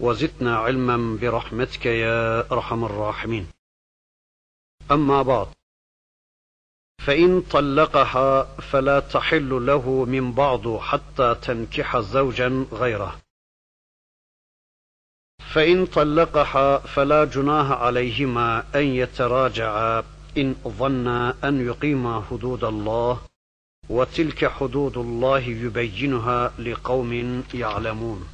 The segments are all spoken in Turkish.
وزدنا علما برحمتك يا أرحم الراحمين. أما بعد فإن طلقها فلا تحل له من بعض حتى تنكح زوجا غيره. فإن طلقها فلا جناح عليهما أن يتراجعا إن ظنا أن يقيما حدود الله وتلك حدود الله يبينها لقوم يعلمون.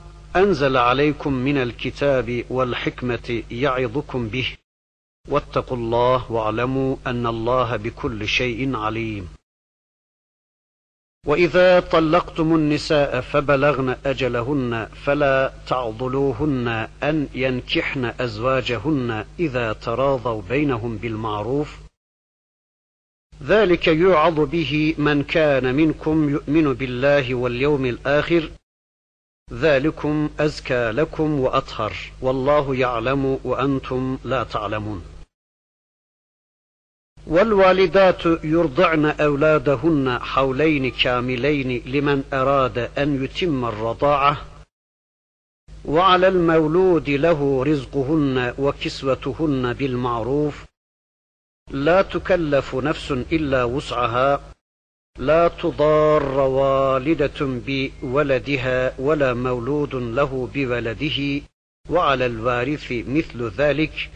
أنزل عليكم من الكتاب والحكمة يعظكم به. واتقوا الله واعلموا أن الله بكل شيء عليم. وإذا طلقتم النساء فبلغن أجلهن فلا تعضلوهن أن ينكحن أزواجهن إذا تراضوا بينهم بالمعروف. ذلك يوعظ به من كان منكم يؤمن بالله واليوم الآخر ذلكم أزكى لكم وأطهر والله يعلم وأنتم لا تعلمون. والوالدات يرضعن أولادهن حولين كاملين لمن أراد أن يتم الرضاعة وعلى المولود له رزقهن وكسوتهن بالمعروف لا تكلف نفس إلا وسعها لا تضار والدة بولدها ولا مولود له بولده وعلى الوارث مثل ذلك.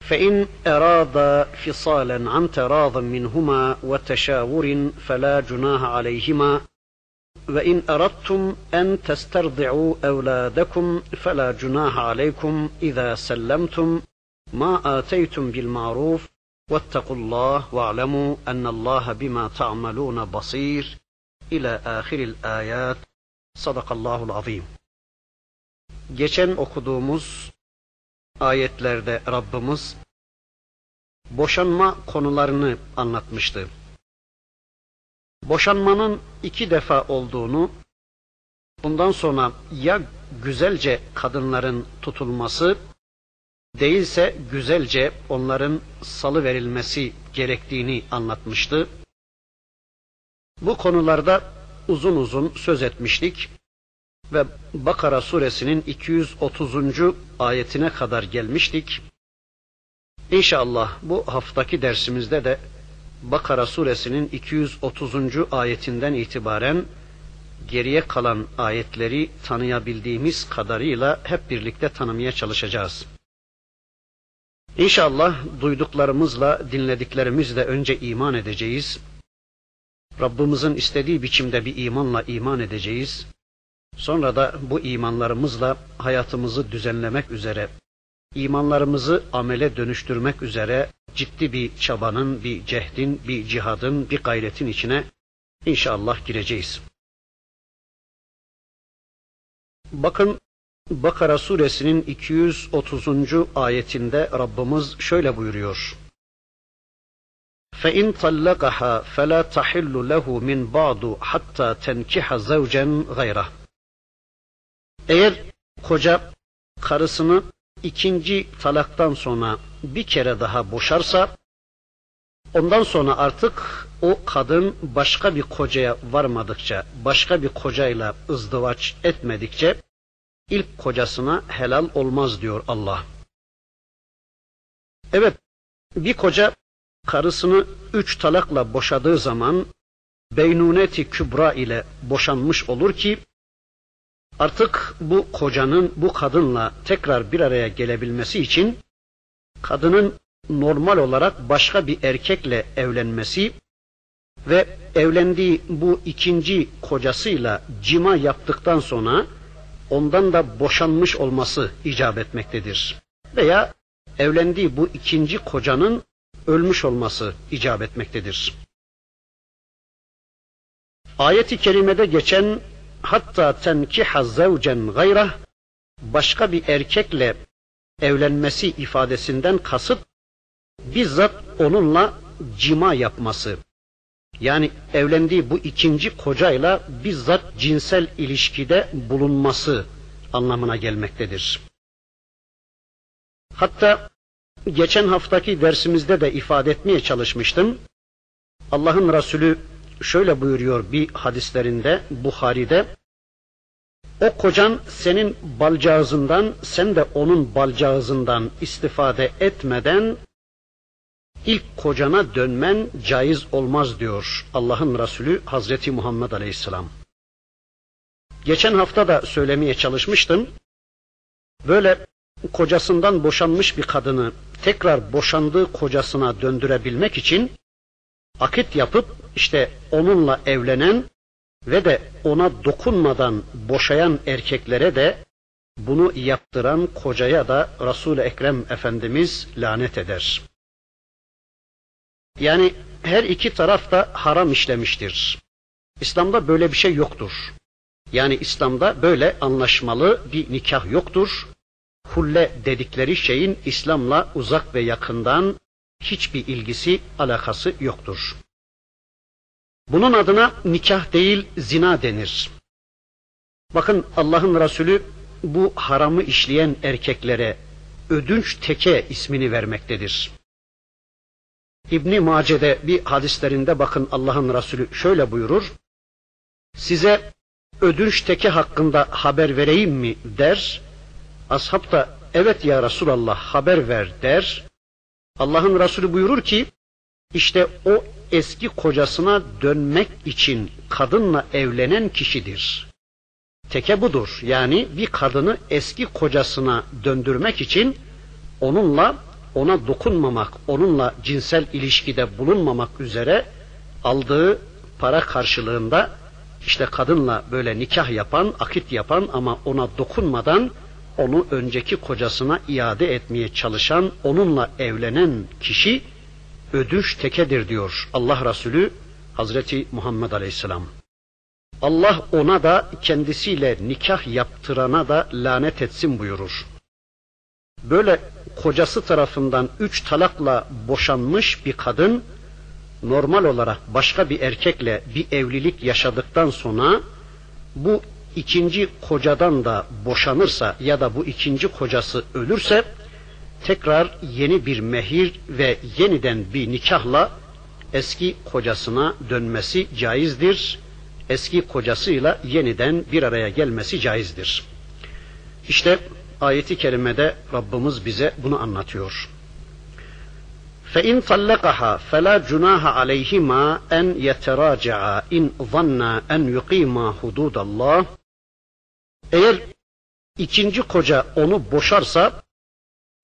فإن أرادا فصالا عن تراض منهما وتشاور فلا جناح عليهما. وإن أردتم أن تسترضعوا أولادكم فلا جناح عليكم إذا سلمتم. ما آتيتم بالمعروف واتقوا الله واعلموا أن الله بما تعملون بصير إلى آخر الآيات صدق الله العظيم Geçen okuduğumuz ayetlerde Rabbimiz boşanma konularını anlatmıştı. Boşanmanın iki defa olduğunu, bundan sonra ya güzelce kadınların tutulması değilse güzelce onların salı verilmesi gerektiğini anlatmıştı. Bu konularda uzun uzun söz etmiştik ve Bakara suresinin 230. ayetine kadar gelmiştik. İnşallah bu haftaki dersimizde de Bakara suresinin 230. ayetinden itibaren geriye kalan ayetleri tanıyabildiğimiz kadarıyla hep birlikte tanımaya çalışacağız. İnşallah duyduklarımızla, dinlediklerimizle önce iman edeceğiz. Rabbimizin istediği biçimde bir imanla iman edeceğiz. Sonra da bu imanlarımızla hayatımızı düzenlemek üzere, imanlarımızı amele dönüştürmek üzere ciddi bir çabanın, bir cehdin, bir cihadın, bir gayretin içine inşallah gireceğiz. Bakın Bakara suresinin 230. ayetinde Rabbimiz şöyle buyuruyor. فَاِنْ طَلَّقَهَا فَلَا تَحِلُّ لَهُ مِنْ بَعْدُ حَتَّى تَنْكِحَ زَوْجًا غَيْرَهُ Eğer koca karısını ikinci talaktan sonra bir kere daha boşarsa, ondan sonra artık o kadın başka bir kocaya varmadıkça, başka bir kocayla ızdıvaç etmedikçe, ilk kocasına helal olmaz diyor Allah. Evet, bir koca karısını üç talakla boşadığı zaman beynuneti kübra ile boşanmış olur ki artık bu kocanın bu kadınla tekrar bir araya gelebilmesi için kadının normal olarak başka bir erkekle evlenmesi ve evlendiği bu ikinci kocasıyla cima yaptıktan sonra ondan da boşanmış olması icap etmektedir. Veya evlendiği bu ikinci kocanın ölmüş olması icap etmektedir. Ayet-i kerimede geçen hatta tenkiha zevcen gayrah başka bir erkekle evlenmesi ifadesinden kasıt bizzat onunla cima yapması. Yani evlendiği bu ikinci kocayla bizzat cinsel ilişkide bulunması anlamına gelmektedir. Hatta geçen haftaki dersimizde de ifade etmeye çalışmıştım. Allah'ın Resulü şöyle buyuruyor bir hadislerinde Buhari'de o kocan senin balcağızından sen de onun balcağızından istifade etmeden ilk kocana dönmen caiz olmaz diyor Allah'ın Resulü Hazreti Muhammed Aleyhisselam. Geçen hafta da söylemeye çalışmıştım. Böyle kocasından boşanmış bir kadını tekrar boşandığı kocasına döndürebilmek için akit yapıp işte onunla evlenen ve de ona dokunmadan boşayan erkeklere de bunu yaptıran kocaya da Resul-i Ekrem Efendimiz lanet eder. Yani her iki taraf da haram işlemiştir. İslam'da böyle bir şey yoktur. Yani İslam'da böyle anlaşmalı bir nikah yoktur. Hulle dedikleri şeyin İslam'la uzak ve yakından hiçbir ilgisi, alakası yoktur. Bunun adına nikah değil zina denir. Bakın Allah'ın Resulü bu haramı işleyen erkeklere ödünç teke ismini vermektedir. İbni Mace'de bir hadislerinde bakın Allah'ın Resulü şöyle buyurur. Size ödünç teke hakkında haber vereyim mi der. Ashab da evet ya Resulallah haber ver der. Allah'ın Resulü buyurur ki işte o eski kocasına dönmek için kadınla evlenen kişidir. Teke budur. Yani bir kadını eski kocasına döndürmek için onunla ona dokunmamak, onunla cinsel ilişkide bulunmamak üzere aldığı para karşılığında işte kadınla böyle nikah yapan, akit yapan ama ona dokunmadan onu önceki kocasına iade etmeye çalışan, onunla evlenen kişi ödüş tekedir diyor Allah Resulü Hazreti Muhammed Aleyhisselam. Allah ona da kendisiyle nikah yaptırana da lanet etsin buyurur. Böyle kocası tarafından üç talakla boşanmış bir kadın normal olarak başka bir erkekle bir evlilik yaşadıktan sonra bu ikinci kocadan da boşanırsa ya da bu ikinci kocası ölürse tekrar yeni bir mehir ve yeniden bir nikahla eski kocasına dönmesi caizdir. Eski kocasıyla yeniden bir araya gelmesi caizdir. İşte ayeti kerimede Rabbimiz bize bunu anlatıyor. فَاِنْ طَلَّقَهَا فَلَا جُنَاهَ عَلَيْهِمَا اَنْ يَتَرَاجَعَا اِنْ ظَنَّا اَنْ يُقِيمَا حُدُودَ اللّٰهِ Eğer ikinci koca onu boşarsa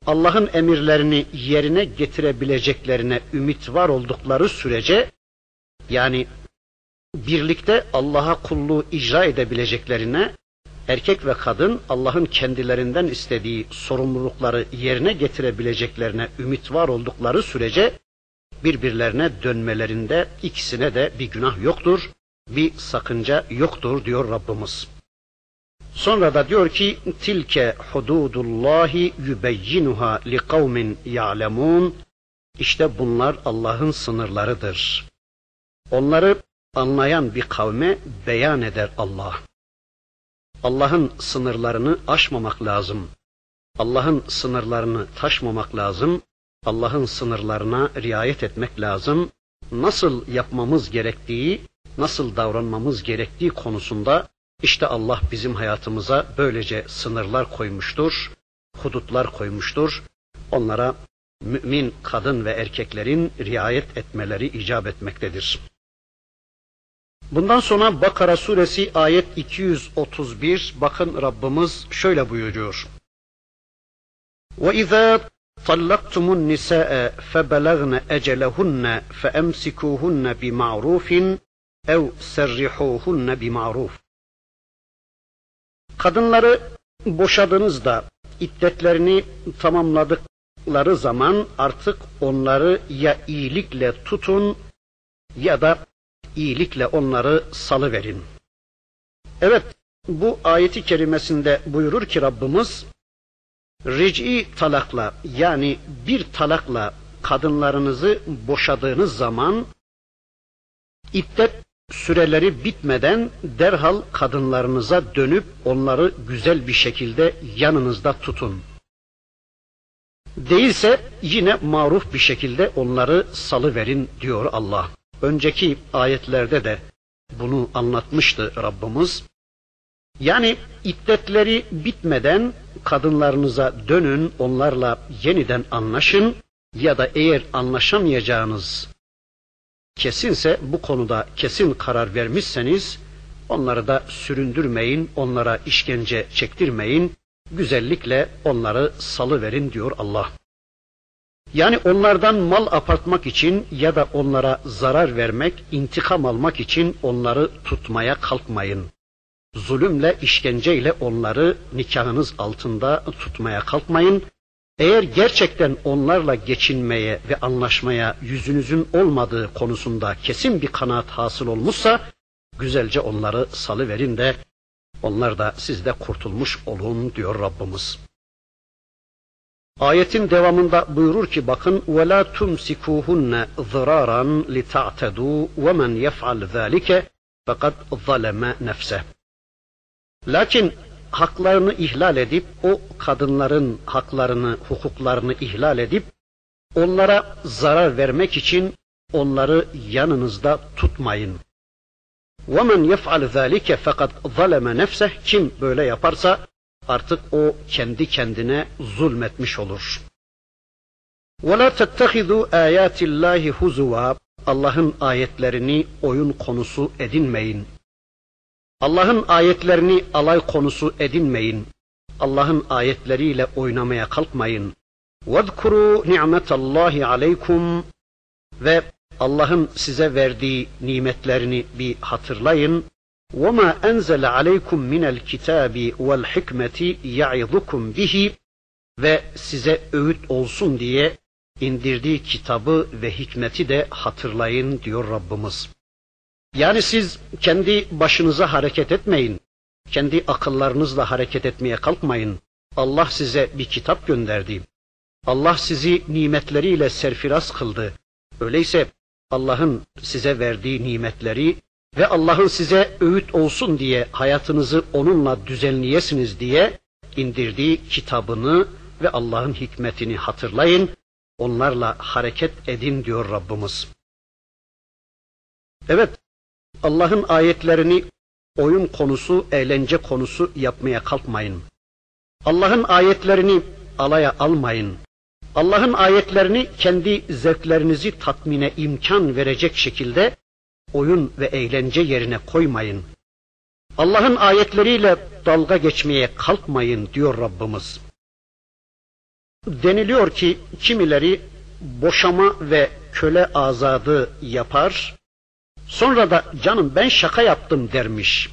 Allah'ın emirlerini yerine getirebileceklerine ümit var oldukları sürece yani birlikte Allah'a kulluğu icra edebileceklerine erkek ve kadın Allah'ın kendilerinden istediği sorumlulukları yerine getirebileceklerine ümit var oldukları sürece birbirlerine dönmelerinde ikisine de bir günah yoktur, bir sakınca yoktur diyor Rabbimiz. Sonra da diyor ki tilke hududullahi yubeyyinuha li kavmin ya'lemun. İşte bunlar Allah'ın sınırlarıdır. Onları anlayan bir kavme beyan eder Allah. Allah'ın sınırlarını aşmamak lazım. Allah'ın sınırlarını taşmamak lazım. Allah'ın sınırlarına riayet etmek lazım. Nasıl yapmamız gerektiği, nasıl davranmamız gerektiği konusunda işte Allah bizim hayatımıza böylece sınırlar koymuştur, hudutlar koymuştur. Onlara mümin kadın ve erkeklerin riayet etmeleri icap etmektedir. Bundan sonra Bakara suresi ayet 231 bakın Rabbimiz şöyle buyuruyor. وَإِذَا طلقتم النساء فبلغن أجلهن فأمسكوهن بمعروف أو سرحوهن بمعروف Kadınları boşadığınızda iddetlerini tamamladıkları zaman artık onları ya iyilikle tutun ya da iyilikle onları salıverin. Evet, bu ayeti kerimesinde buyurur ki Rabbimiz, ric'i talakla yani bir talakla kadınlarınızı boşadığınız zaman iddet süreleri bitmeden derhal kadınlarınıza dönüp onları güzel bir şekilde yanınızda tutun. Değilse yine maruf bir şekilde onları salı verin diyor Allah. Önceki ayetlerde de bunu anlatmıştı Rabbimiz. Yani iddetleri bitmeden kadınlarınıza dönün, onlarla yeniden anlaşın ya da eğer anlaşamayacağınız kesinse bu konuda kesin karar vermişseniz onları da süründürmeyin, onlara işkence çektirmeyin, güzellikle onları salıverin diyor Allah. Yani onlardan mal apartmak için ya da onlara zarar vermek, intikam almak için onları tutmaya kalkmayın. Zulümle, işkenceyle onları nikahınız altında tutmaya kalkmayın. Eğer gerçekten onlarla geçinmeye ve anlaşmaya yüzünüzün olmadığı konusunda kesin bir kanaat hasıl olmuşsa, güzelce onları salıverin de onlar da sizde kurtulmuş olun diyor Rabbimiz. Ayetin devamında buyurur ki bakın وَلَا تُمْسِكُوهُنَّ ضِرَارًا لِتَعْتَدُوا وَمَنْ يَفْعَلْ ذَٰلِكَ fakat zaleme nefse. Lakin haklarını ihlal edip o kadınların haklarını, hukuklarını ihlal edip onlara zarar vermek için onları yanınızda tutmayın. وَمَنْ يَفْعَلْ ذَٰلِكَ fakat zaleme nefse kim böyle yaparsa artık o kendi kendine zulmetmiş olur. وَلَا تَتَّخِذُوا آيَاتِ اللّٰهِ هُزُوًا Allah'ın ayetlerini oyun konusu edinmeyin. Allah'ın ayetlerini alay konusu edinmeyin. Allah'ın ayetleriyle oynamaya kalkmayın. وَذْكُرُوا نِعْمَةَ اللّٰهِ عَلَيْكُمْ Ve Allah'ın size verdiği nimetlerini bir hatırlayın. وَمَا أَنْزَلَ عَلَيْكُمْ مِنَ الْكِتَابِ وَالْحِكْمَةِ يَعِظُكُمْ bihi Ve size öğüt olsun diye indirdiği kitabı ve hikmeti de hatırlayın diyor Rabbimiz. Yani siz kendi başınıza hareket etmeyin. Kendi akıllarınızla hareket etmeye kalkmayın. Allah size bir kitap gönderdi. Allah sizi nimetleriyle serfiraz kıldı. Öyleyse Allah'ın size verdiği nimetleri ve Allah'ın size öğüt olsun diye hayatınızı onunla düzenleyesiniz diye indirdiği kitabını ve Allah'ın hikmetini hatırlayın, onlarla hareket edin diyor Rabbimiz. Evet, Allah'ın ayetlerini oyun konusu, eğlence konusu yapmaya kalkmayın. Allah'ın ayetlerini alaya almayın. Allah'ın ayetlerini kendi zevklerinizi tatmine imkan verecek şekilde oyun ve eğlence yerine koymayın. Allah'ın ayetleriyle dalga geçmeye kalkmayın diyor Rabbimiz. Deniliyor ki kimileri boşama ve köle azadı yapar, sonra da canım ben şaka yaptım dermiş.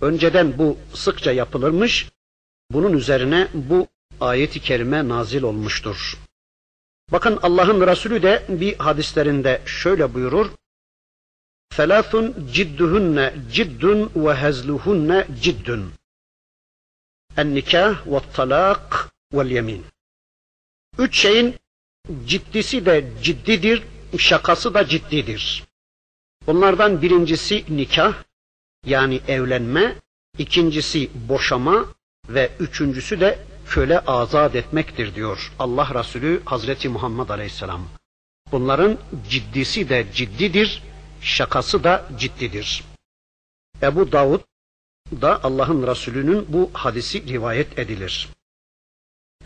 Önceden bu sıkça yapılırmış, bunun üzerine bu ayeti kerime nazil olmuştur. Bakın Allah'ın Resulü de bir hadislerinde şöyle buyurur. Hezluhunne ciddun. En nikah ve talak ve yemin. Üç şeyin ciddisi de ciddidir, şakası da ciddidir. Bunlardan birincisi nikah, yani evlenme, ikincisi boşama ve üçüncüsü de köle azat etmektir diyor Allah Resulü Hazreti Muhammed Aleyhisselam. Bunların ciddisi de ciddidir, şakası da ciddidir. Ebu Davud da Allah'ın Resulü'nün bu hadisi rivayet edilir.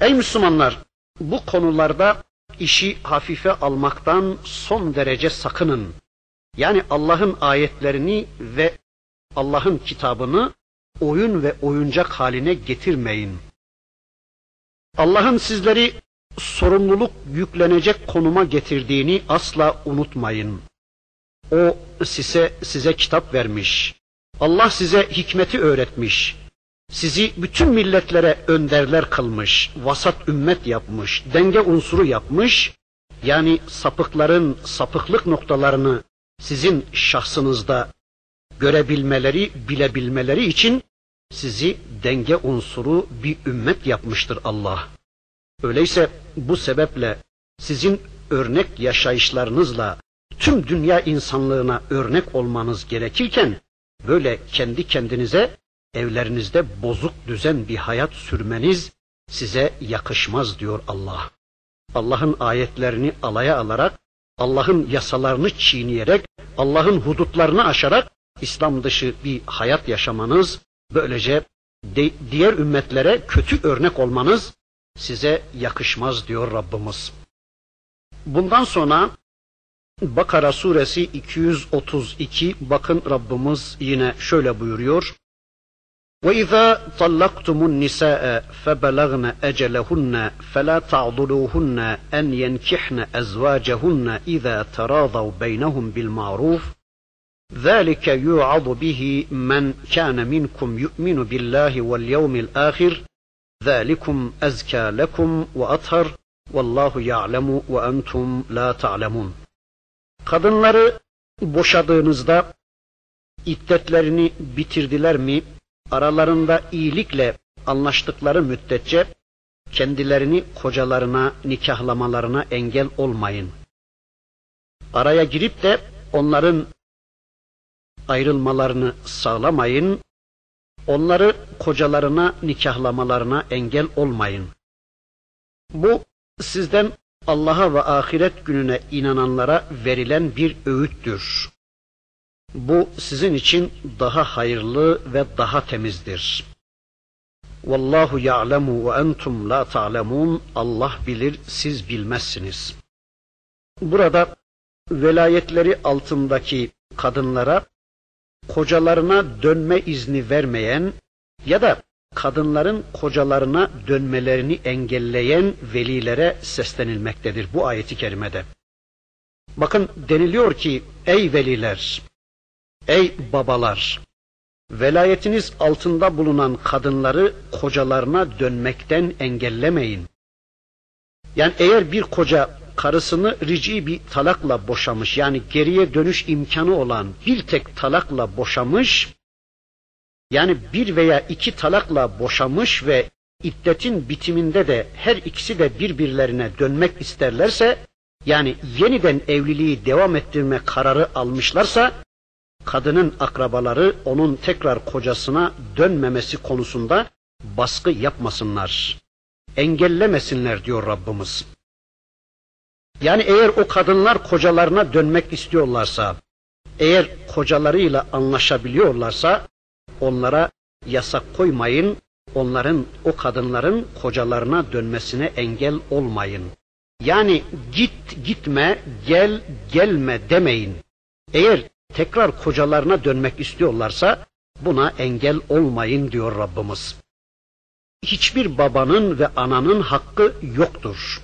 Ey Müslümanlar! Bu konularda işi hafife almaktan son derece sakının. Yani Allah'ın ayetlerini ve Allah'ın kitabını oyun ve oyuncak haline getirmeyin. Allah'ın sizleri sorumluluk yüklenecek konuma getirdiğini asla unutmayın. O size size kitap vermiş. Allah size hikmeti öğretmiş. Sizi bütün milletlere önderler kılmış, vasat ümmet yapmış, denge unsuru yapmış. Yani sapıkların sapıklık noktalarını sizin şahsınızda görebilmeleri, bilebilmeleri için sizi denge unsuru bir ümmet yapmıştır Allah. Öyleyse bu sebeple sizin örnek yaşayışlarınızla tüm dünya insanlığına örnek olmanız gerekirken böyle kendi kendinize evlerinizde bozuk düzen bir hayat sürmeniz size yakışmaz diyor Allah. Allah'ın ayetlerini alaya alarak, Allah'ın yasalarını çiğneyerek, Allah'ın hudutlarını aşarak İslam dışı bir hayat yaşamanız, böylece de, diğer ümmetlere kötü örnek olmanız size yakışmaz diyor Rabbimiz. Bundan sonra Bakara suresi 232 bakın Rabbimiz yine şöyle buyuruyor. وَإِذَا طَلَّقْتُمُ النِّسَاءَ فَبَلَغْنَ أَجَلَهُنَّ فَلَا تَعْضُلُوهُنَّ أَنْ يَنْكِحْنَ أَزْوَاجَهُنَّ إِذَا تَرَاضَوْا بَيْنَهُمْ بِالْمَعْرُوفِ ذلك يوعظ به من كان منكم يؤمن بالله واليوم الآخر ذلكم أزكى لكم وأطهر والله يعلم وأنتم لا تعلمون Kadınları boşadığınızda iddetlerini bitirdiler mi, aralarında iyilikle anlaştıkları müddetçe kendilerini kocalarına nikahlamalarına engel olmayın. Araya girip de onların ayrılmalarını sağlamayın, onları kocalarına nikahlamalarına engel olmayın. Bu sizden Allah'a ve ahiret gününe inananlara verilen bir öğüttür. Bu sizin için daha hayırlı ve daha temizdir. Vallahu ya'lemu ve entum la ta'lemun. Allah bilir, siz bilmezsiniz. Burada velayetleri altındaki kadınlara kocalarına dönme izni vermeyen ya da kadınların kocalarına dönmelerini engelleyen velilere seslenilmektedir bu ayeti kerimede. Bakın deniliyor ki ey veliler, ey babalar, velayetiniz altında bulunan kadınları kocalarına dönmekten engellemeyin. Yani eğer bir koca karısını rici bir talakla boşamış yani geriye dönüş imkanı olan bir tek talakla boşamış yani bir veya iki talakla boşamış ve iddetin bitiminde de her ikisi de birbirlerine dönmek isterlerse yani yeniden evliliği devam ettirme kararı almışlarsa kadının akrabaları onun tekrar kocasına dönmemesi konusunda baskı yapmasınlar. Engellemesinler diyor Rabbimiz. Yani eğer o kadınlar kocalarına dönmek istiyorlarsa, eğer kocalarıyla anlaşabiliyorlarsa onlara yasak koymayın, onların o kadınların kocalarına dönmesine engel olmayın. Yani git gitme, gel gelme demeyin. Eğer tekrar kocalarına dönmek istiyorlarsa buna engel olmayın diyor Rabbimiz. Hiçbir babanın ve ananın hakkı yoktur.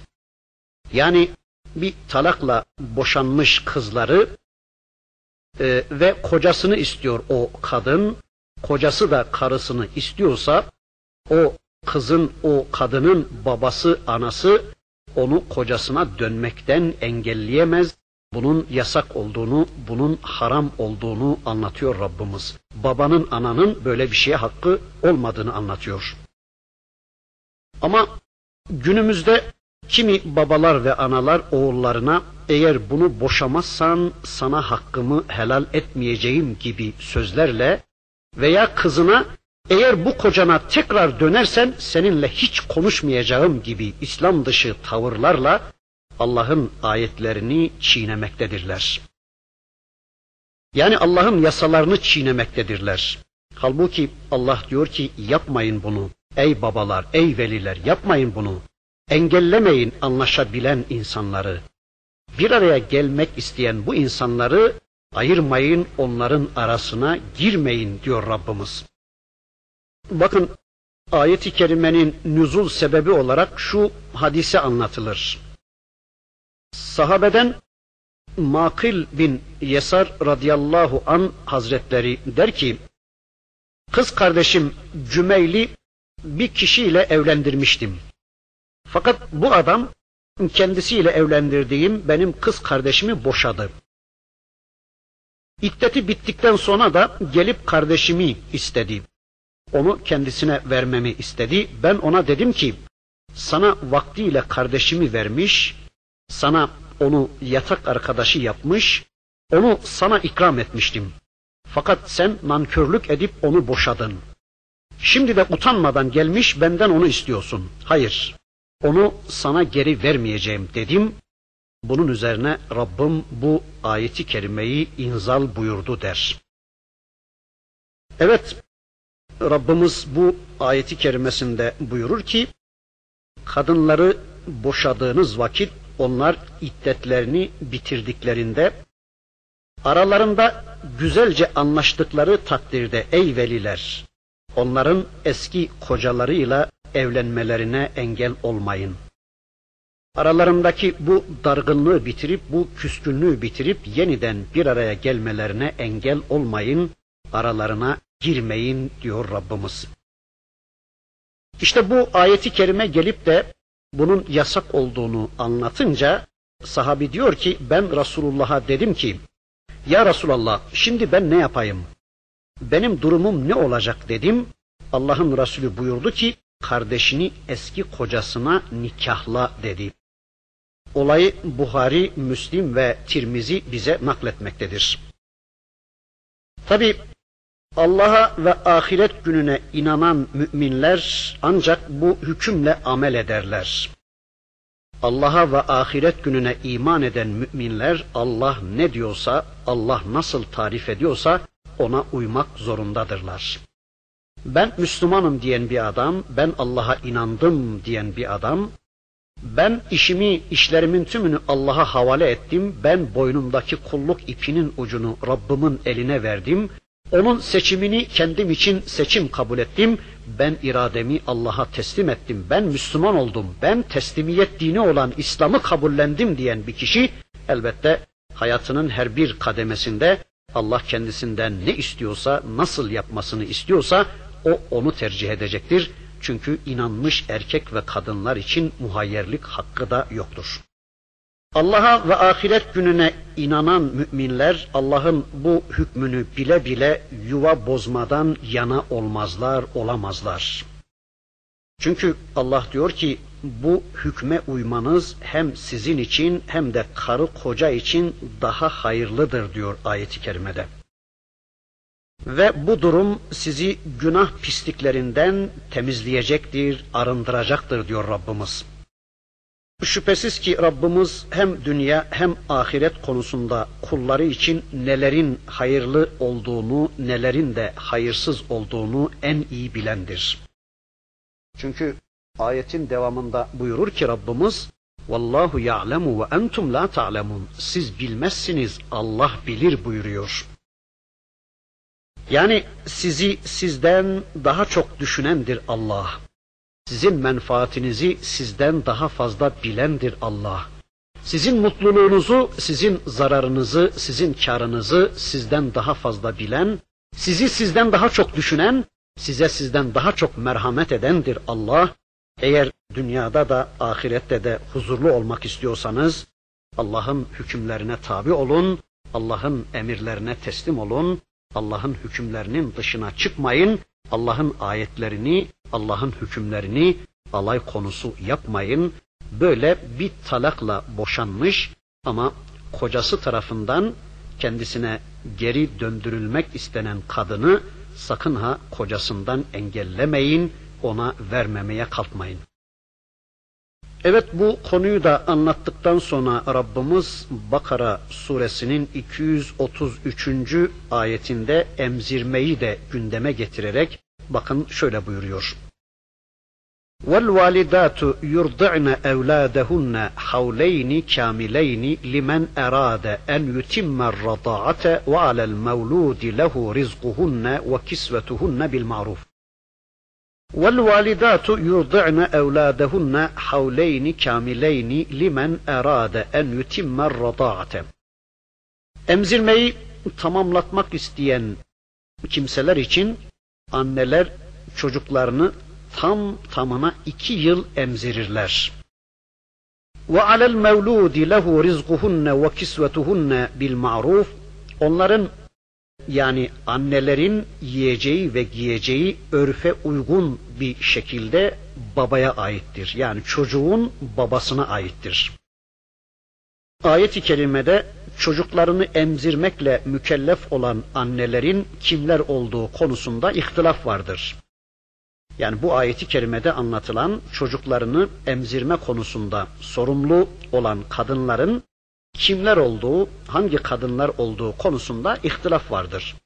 Yani bir talakla boşanmış kızları e, ve kocasını istiyor o kadın, kocası da karısını istiyorsa o kızın, o kadının babası, anası onu kocasına dönmekten engelleyemez. Bunun yasak olduğunu, bunun haram olduğunu anlatıyor Rabbimiz. Babanın, ananın böyle bir şeye hakkı olmadığını anlatıyor. Ama günümüzde kimi babalar ve analar oğullarına eğer bunu boşamazsan sana hakkımı helal etmeyeceğim gibi sözlerle veya kızına eğer bu kocana tekrar dönersen seninle hiç konuşmayacağım gibi İslam dışı tavırlarla Allah'ın ayetlerini çiğnemektedirler. Yani Allah'ın yasalarını çiğnemektedirler. Halbuki Allah diyor ki yapmayın bunu. Ey babalar, ey veliler yapmayın bunu. Engellemeyin anlaşabilen insanları. Bir araya gelmek isteyen bu insanları ayırmayın, onların arasına girmeyin diyor Rabbimiz. Bakın ayeti kerimenin nüzul sebebi olarak şu hadise anlatılır. Sahabeden Makil bin Yesar radıyallahu an hazretleri der ki, kız kardeşim Cümeyli bir kişiyle evlendirmiştim. Fakat bu adam kendisiyle evlendirdiğim benim kız kardeşimi boşadı. İddeti bittikten sonra da gelip kardeşimi istedi. Onu kendisine vermemi istedi. Ben ona dedim ki, sana vaktiyle kardeşimi vermiş, sana onu yatak arkadaşı yapmış, onu sana ikram etmiştim. Fakat sen nankörlük edip onu boşadın. Şimdi de utanmadan gelmiş benden onu istiyorsun. Hayır, onu sana geri vermeyeceğim dedim. Bunun üzerine Rabbim bu ayeti kerimeyi inzal buyurdu der. Evet, Rabbimiz bu ayeti kerimesinde buyurur ki, kadınları boşadığınız vakit onlar iddetlerini bitirdiklerinde, aralarında güzelce anlaştıkları takdirde ey veliler, onların eski kocalarıyla evlenmelerine engel olmayın. Aralarındaki bu dargınlığı bitirip, bu küskünlüğü bitirip yeniden bir araya gelmelerine engel olmayın, aralarına girmeyin diyor Rabbimiz. İşte bu ayeti kerime gelip de bunun yasak olduğunu anlatınca sahabi diyor ki ben Resulullah'a dedim ki ya Resulallah şimdi ben ne yapayım? Benim durumum ne olacak dedim. Allah'ın Resulü buyurdu ki kardeşini eski kocasına nikahla dedi. Olayı Buhari, Müslim ve Tirmizi bize nakletmektedir. Tabi Allah'a ve ahiret gününe inanan müminler ancak bu hükümle amel ederler. Allah'a ve ahiret gününe iman eden müminler Allah ne diyorsa, Allah nasıl tarif ediyorsa ona uymak zorundadırlar. Ben Müslümanım diyen bir adam, ben Allah'a inandım diyen bir adam, ben işimi, işlerimin tümünü Allah'a havale ettim, ben boynumdaki kulluk ipinin ucunu Rabbimin eline verdim, onun seçimini kendim için seçim kabul ettim. Ben irademi Allah'a teslim ettim. Ben Müslüman oldum. Ben teslimiyet dini olan İslam'ı kabullendim diyen bir kişi elbette hayatının her bir kademesinde Allah kendisinden ne istiyorsa, nasıl yapmasını istiyorsa o onu tercih edecektir. Çünkü inanmış erkek ve kadınlar için muhayyerlik hakkı da yoktur. Allah'a ve ahiret gününe inanan müminler Allah'ın bu hükmünü bile bile yuva bozmadan yana olmazlar, olamazlar. Çünkü Allah diyor ki bu hükme uymanız hem sizin için hem de karı koca için daha hayırlıdır diyor ayeti kerimede. Ve bu durum sizi günah pisliklerinden temizleyecektir, arındıracaktır diyor Rabbimiz. Şüphesiz ki Rabbimiz hem dünya hem ahiret konusunda kulları için nelerin hayırlı olduğunu, nelerin de hayırsız olduğunu en iyi bilendir. Çünkü ayetin devamında buyurur ki Rabbimiz Vallahu ya'lemu ve entum la ta'lemun. Siz bilmezsiniz, Allah bilir buyuruyor. Yani sizi sizden daha çok düşünendir Allah. Sizin menfaatinizi sizden daha fazla bilendir Allah. Sizin mutluluğunuzu, sizin zararınızı, sizin karınızı sizden daha fazla bilen, sizi sizden daha çok düşünen, size sizden daha çok merhamet edendir Allah. Eğer dünyada da ahirette de huzurlu olmak istiyorsanız Allah'ın hükümlerine tabi olun, Allah'ın emirlerine teslim olun, Allah'ın hükümlerinin dışına çıkmayın, Allah'ın ayetlerini, Allah'ın hükümlerini alay konusu yapmayın. Böyle bir talakla boşanmış ama kocası tarafından kendisine geri döndürülmek istenen kadını sakın ha kocasından engellemeyin, ona vermemeye kalkmayın. Evet bu konuyu da anlattıktan sonra Rabbimiz Bakara suresinin 233. ayetinde emzirmeyi de gündeme getirerek bakın şöyle buyuruyor. وَالْوَالِدَاتُ يُرْضِعْنَ أَوْلَادَهُنَّ حَوْلَيْنِ كَامِلَيْنِ لِمَنْ أَرَادَ أَنْ يُتِمَّ الرَّضَاعَةَ وَعَلَى الْمَوْلُودِ لَهُ رِزْقُهُنَّ وَكِسْوَتُهُنَّ بِالْمَعْرُوفِ وَالْوَالِدَاتُ يُرْضِعْنَ أَوْلَادَهُنَّ حَوْلَيْنِ كَامِلَيْنِ لِمَنْ أَرَادَ أَنْ يُتِمَّ الرَّضَاعَةَ Emzirmeyi tamamlatmak isteyen kimseler için anneler çocuklarını tam tamına iki yıl emzirirler. Ve alel mevludi lehu rizquhunne ve kisvetuhunne bil ma'ruf. Onların yani annelerin yiyeceği ve giyeceği örfe uygun bir şekilde babaya aittir. Yani çocuğun babasına aittir. Ayet-i kerimede çocuklarını emzirmekle mükellef olan annelerin kimler olduğu konusunda ihtilaf vardır. Yani bu ayeti kerimede anlatılan çocuklarını emzirme konusunda sorumlu olan kadınların kimler olduğu, hangi kadınlar olduğu konusunda ihtilaf vardır.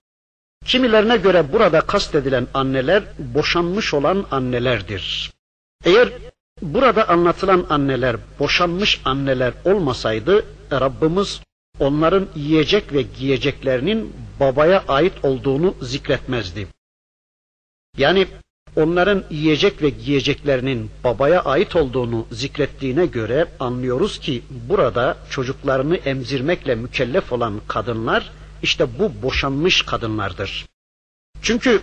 Kimilerine göre burada kastedilen anneler boşanmış olan annelerdir. Eğer burada anlatılan anneler boşanmış anneler olmasaydı Rabbimiz onların yiyecek ve giyeceklerinin babaya ait olduğunu zikretmezdi. Yani onların yiyecek ve giyeceklerinin babaya ait olduğunu zikrettiğine göre anlıyoruz ki burada çocuklarını emzirmekle mükellef olan kadınlar işte bu boşanmış kadınlardır. Çünkü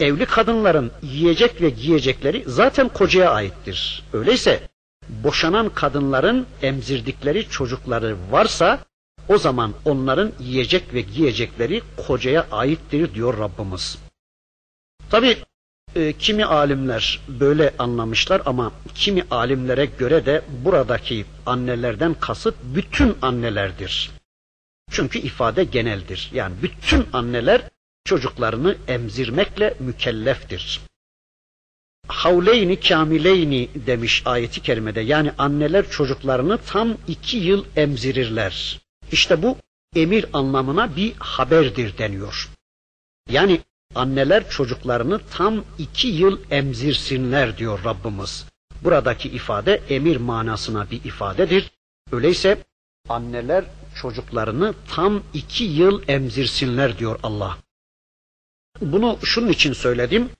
evli kadınların yiyecek ve giyecekleri zaten kocaya aittir. Öyleyse boşanan kadınların emzirdikleri çocukları varsa o zaman onların yiyecek ve giyecekleri kocaya aittir diyor Rabbimiz. Tabi e, kimi alimler böyle anlamışlar ama kimi alimlere göre de buradaki annelerden kasıt bütün annelerdir. Çünkü ifade geneldir. Yani bütün anneler çocuklarını emzirmekle mükelleftir. Havleyni kamileyni demiş ayeti kerimede. Yani anneler çocuklarını tam iki yıl emzirirler. İşte bu emir anlamına bir haberdir deniyor. Yani anneler çocuklarını tam iki yıl emzirsinler diyor Rabbimiz. Buradaki ifade emir manasına bir ifadedir. Öyleyse anneler çocuklarını tam iki yıl emzirsinler diyor Allah. Bunu şunun için söyledim.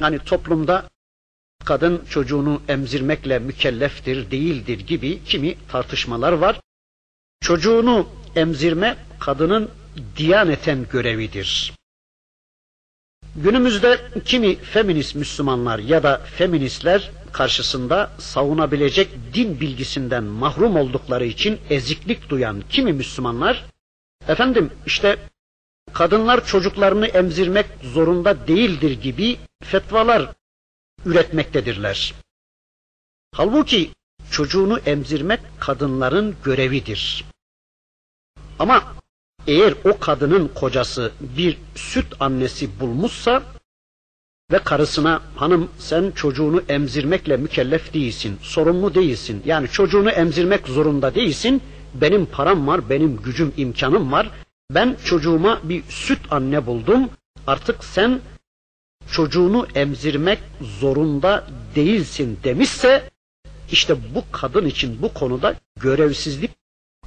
Yani toplumda kadın çocuğunu emzirmekle mükelleftir, değildir gibi kimi tartışmalar var. Çocuğunu emzirme kadının diyaneten görevidir. Günümüzde kimi feminist Müslümanlar ya da feministler karşısında savunabilecek din bilgisinden mahrum oldukları için eziklik duyan kimi Müslümanlar, efendim işte kadınlar çocuklarını emzirmek zorunda değildir gibi fetvalar üretmektedirler. Halbuki çocuğunu emzirmek kadınların görevidir. Ama eğer o kadının kocası bir süt annesi bulmuşsa ve karısına hanım sen çocuğunu emzirmekle mükellef değilsin, sorumlu değilsin. Yani çocuğunu emzirmek zorunda değilsin. Benim param var, benim gücüm, imkanım var. Ben çocuğuma bir süt anne buldum. Artık sen çocuğunu emzirmek zorunda değilsin demişse işte bu kadın için bu konuda görevsizlik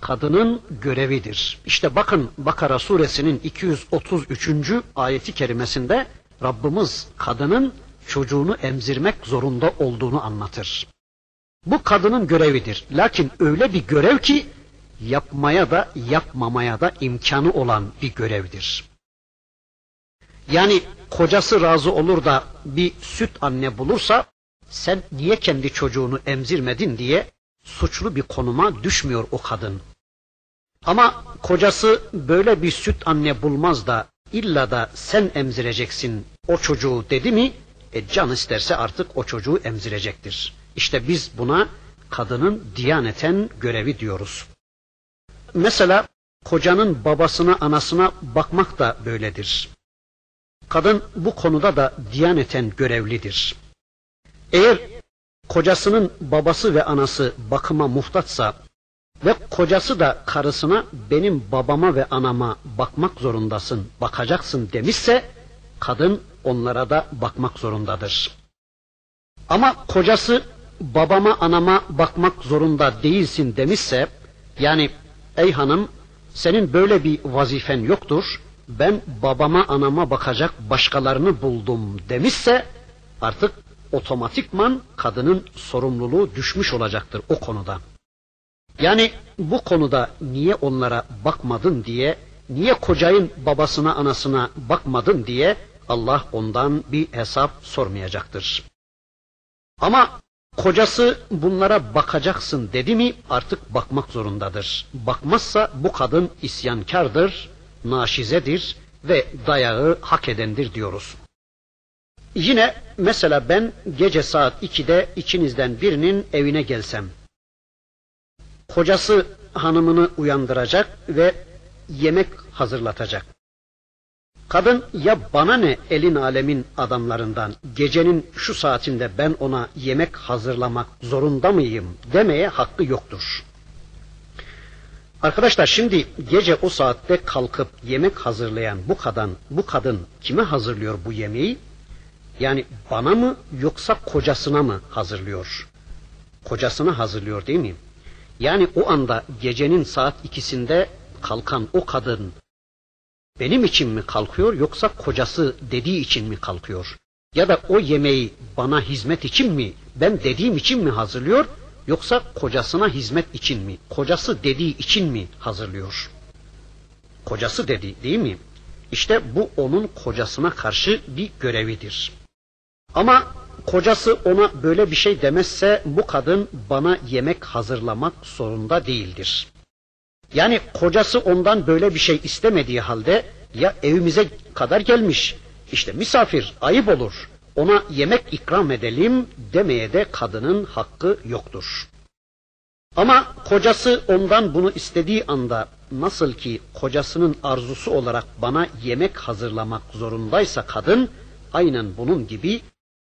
kadının görevidir. İşte bakın Bakara suresinin 233. ayeti kerimesinde Rabbimiz kadının çocuğunu emzirmek zorunda olduğunu anlatır. Bu kadının görevidir. Lakin öyle bir görev ki yapmaya da yapmamaya da imkanı olan bir görevdir. Yani kocası razı olur da bir süt anne bulursa sen niye kendi çocuğunu emzirmedin diye suçlu bir konuma düşmüyor o kadın. Ama kocası böyle bir süt anne bulmaz da illa da sen emzireceksin o çocuğu dedi mi e can isterse artık o çocuğu emzirecektir. İşte biz buna kadının diyaneten görevi diyoruz. Mesela kocanın babasına anasına bakmak da böyledir. Kadın bu konuda da diyaneten görevlidir. Eğer kocasının babası ve anası bakıma muhtaçsa ve kocası da karısına benim babama ve anama bakmak zorundasın, bakacaksın demişse kadın onlara da bakmak zorundadır. Ama kocası babama anama bakmak zorunda değilsin demişse yani ey hanım senin böyle bir vazifen yoktur. Ben babama anama bakacak başkalarını buldum demişse artık otomatikman kadının sorumluluğu düşmüş olacaktır o konuda. Yani bu konuda niye onlara bakmadın diye, niye kocayın babasına anasına bakmadın diye Allah ondan bir hesap sormayacaktır. Ama kocası bunlara bakacaksın dedi mi artık bakmak zorundadır. Bakmazsa bu kadın isyankardır, naşizedir ve dayağı hak edendir diyoruz. Yine mesela ben gece saat 2'de içinizden birinin evine gelsem, kocası hanımını uyandıracak ve yemek hazırlatacak. Kadın ya bana ne elin alemin adamlarından gecenin şu saatinde ben ona yemek hazırlamak zorunda mıyım demeye hakkı yoktur. Arkadaşlar şimdi gece o saatte kalkıp yemek hazırlayan bu kadın, bu kadın kime hazırlıyor bu yemeği? Yani bana mı yoksa kocasına mı hazırlıyor? Kocasına hazırlıyor değil mi? Yani o anda gecenin saat ikisinde kalkan o kadın benim için mi kalkıyor yoksa kocası dediği için mi kalkıyor? Ya da o yemeği bana hizmet için mi, ben dediğim için mi hazırlıyor yoksa kocasına hizmet için mi, kocası dediği için mi hazırlıyor? Kocası dedi değil mi? İşte bu onun kocasına karşı bir görevidir. Ama kocası ona böyle bir şey demezse bu kadın bana yemek hazırlamak zorunda değildir. Yani kocası ondan böyle bir şey istemediği halde ya evimize kadar gelmiş, işte misafir ayıp olur, ona yemek ikram edelim demeye de kadının hakkı yoktur. Ama kocası ondan bunu istediği anda nasıl ki kocasının arzusu olarak bana yemek hazırlamak zorundaysa kadın, aynen bunun gibi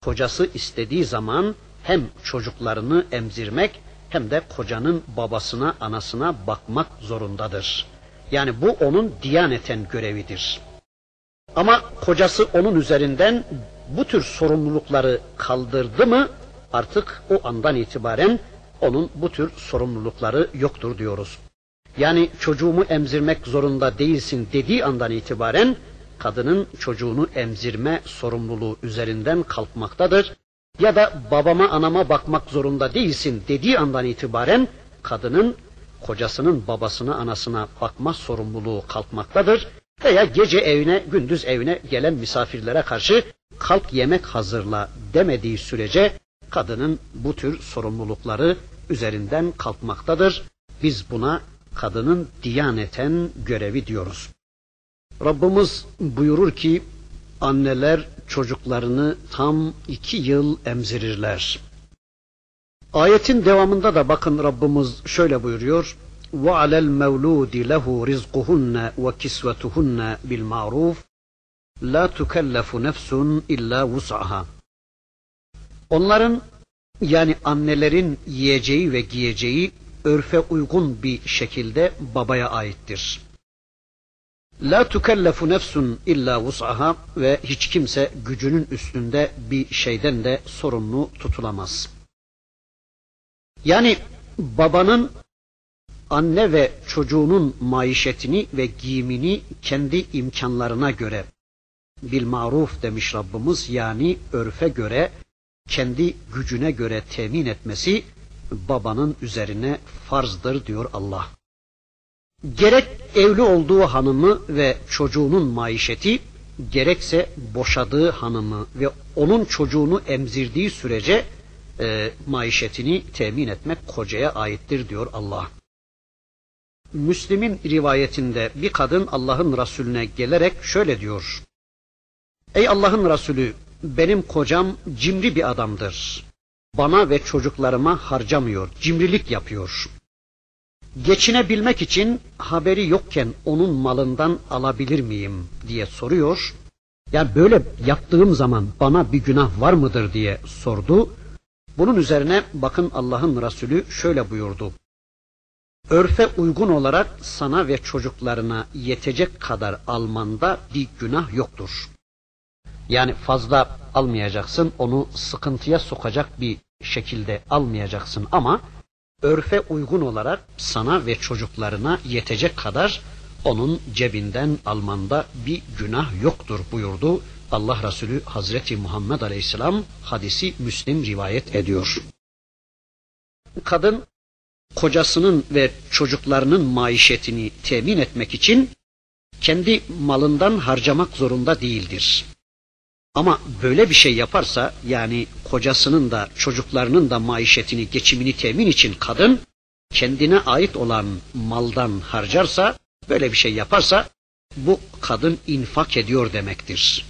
kocası istediği zaman hem çocuklarını emzirmek hem de kocanın babasına, anasına bakmak zorundadır. Yani bu onun diyaneten görevidir. Ama kocası onun üzerinden bu tür sorumlulukları kaldırdı mı artık o andan itibaren onun bu tür sorumlulukları yoktur diyoruz. Yani çocuğumu emzirmek zorunda değilsin dediği andan itibaren kadının çocuğunu emzirme sorumluluğu üzerinden kalkmaktadır. Ya da babama anama bakmak zorunda değilsin dediği andan itibaren kadının kocasının babasına anasına bakma sorumluluğu kalkmaktadır. Veya gece evine gündüz evine gelen misafirlere karşı kalk yemek hazırla demediği sürece kadının bu tür sorumlulukları üzerinden kalkmaktadır. Biz buna kadının diyaneten görevi diyoruz. Rabbimiz buyurur ki anneler çocuklarını tam iki yıl emzirirler. Ayetin devamında da bakın Rabbimiz şöyle buyuruyor. وَعَلَى الْمَوْلُودِ لَهُ رِزْقُهُنَّ وَكِسْوَتُهُنَّ بِالْمَعْرُوفِ لَا تُكَلَّفُ نَفْسٌ إِلَّا وُسْعَهَا Onların yani annelerin yiyeceği ve giyeceği örfe uygun bir şekilde babaya aittir. La tukellefu nefsun illa vus'aha ve hiç kimse gücünün üstünde bir şeyden de sorumlu tutulamaz. Yani babanın anne ve çocuğunun maişetini ve giyimini kendi imkanlarına göre bil maruf demiş Rabbimiz yani örfe göre kendi gücüne göre temin etmesi babanın üzerine farzdır diyor Allah. Gerek evli olduğu hanımı ve çocuğunun maişeti, gerekse boşadığı hanımı ve onun çocuğunu emzirdiği sürece e, maişetini temin etmek kocaya aittir diyor Allah. Müslim'in rivayetinde bir kadın Allah'ın Resulüne gelerek şöyle diyor. Ey Allah'ın Resulü benim kocam cimri bir adamdır. Bana ve çocuklarıma harcamıyor, cimrilik yapıyor. Geçinebilmek için haberi yokken onun malından alabilir miyim diye soruyor. Yani böyle yaptığım zaman bana bir günah var mıdır diye sordu. Bunun üzerine bakın Allah'ın Resulü şöyle buyurdu. Örfe uygun olarak sana ve çocuklarına yetecek kadar almanda bir günah yoktur. Yani fazla almayacaksın, onu sıkıntıya sokacak bir şekilde almayacaksın ama örfe uygun olarak sana ve çocuklarına yetecek kadar onun cebinden almanda bir günah yoktur buyurdu Allah Resulü Hazreti Muhammed Aleyhisselam hadisi Müslim rivayet ediyor. Kadın kocasının ve çocuklarının maişetini temin etmek için kendi malından harcamak zorunda değildir. Ama böyle bir şey yaparsa yani kocasının da çocuklarının da maişetini, geçimini temin için kadın kendine ait olan maldan harcarsa, böyle bir şey yaparsa bu kadın infak ediyor demektir.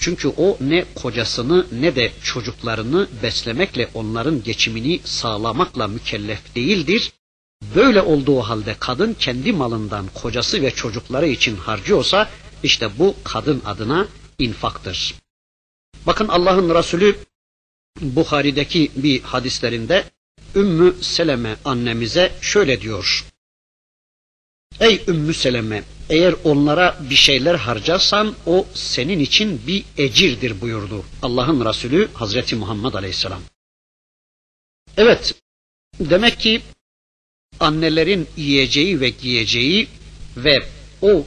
Çünkü o ne kocasını ne de çocuklarını beslemekle onların geçimini sağlamakla mükellef değildir. Böyle olduğu halde kadın kendi malından kocası ve çocukları için harcıyorsa işte bu kadın adına infaktır. Bakın Allah'ın Resulü Buhari'deki bir hadislerinde Ümmü Seleme annemize şöyle diyor. Ey Ümmü Seleme eğer onlara bir şeyler harcarsan o senin için bir ecirdir buyurdu Allah'ın Resulü Hazreti Muhammed Aleyhisselam. Evet demek ki annelerin yiyeceği ve giyeceği ve o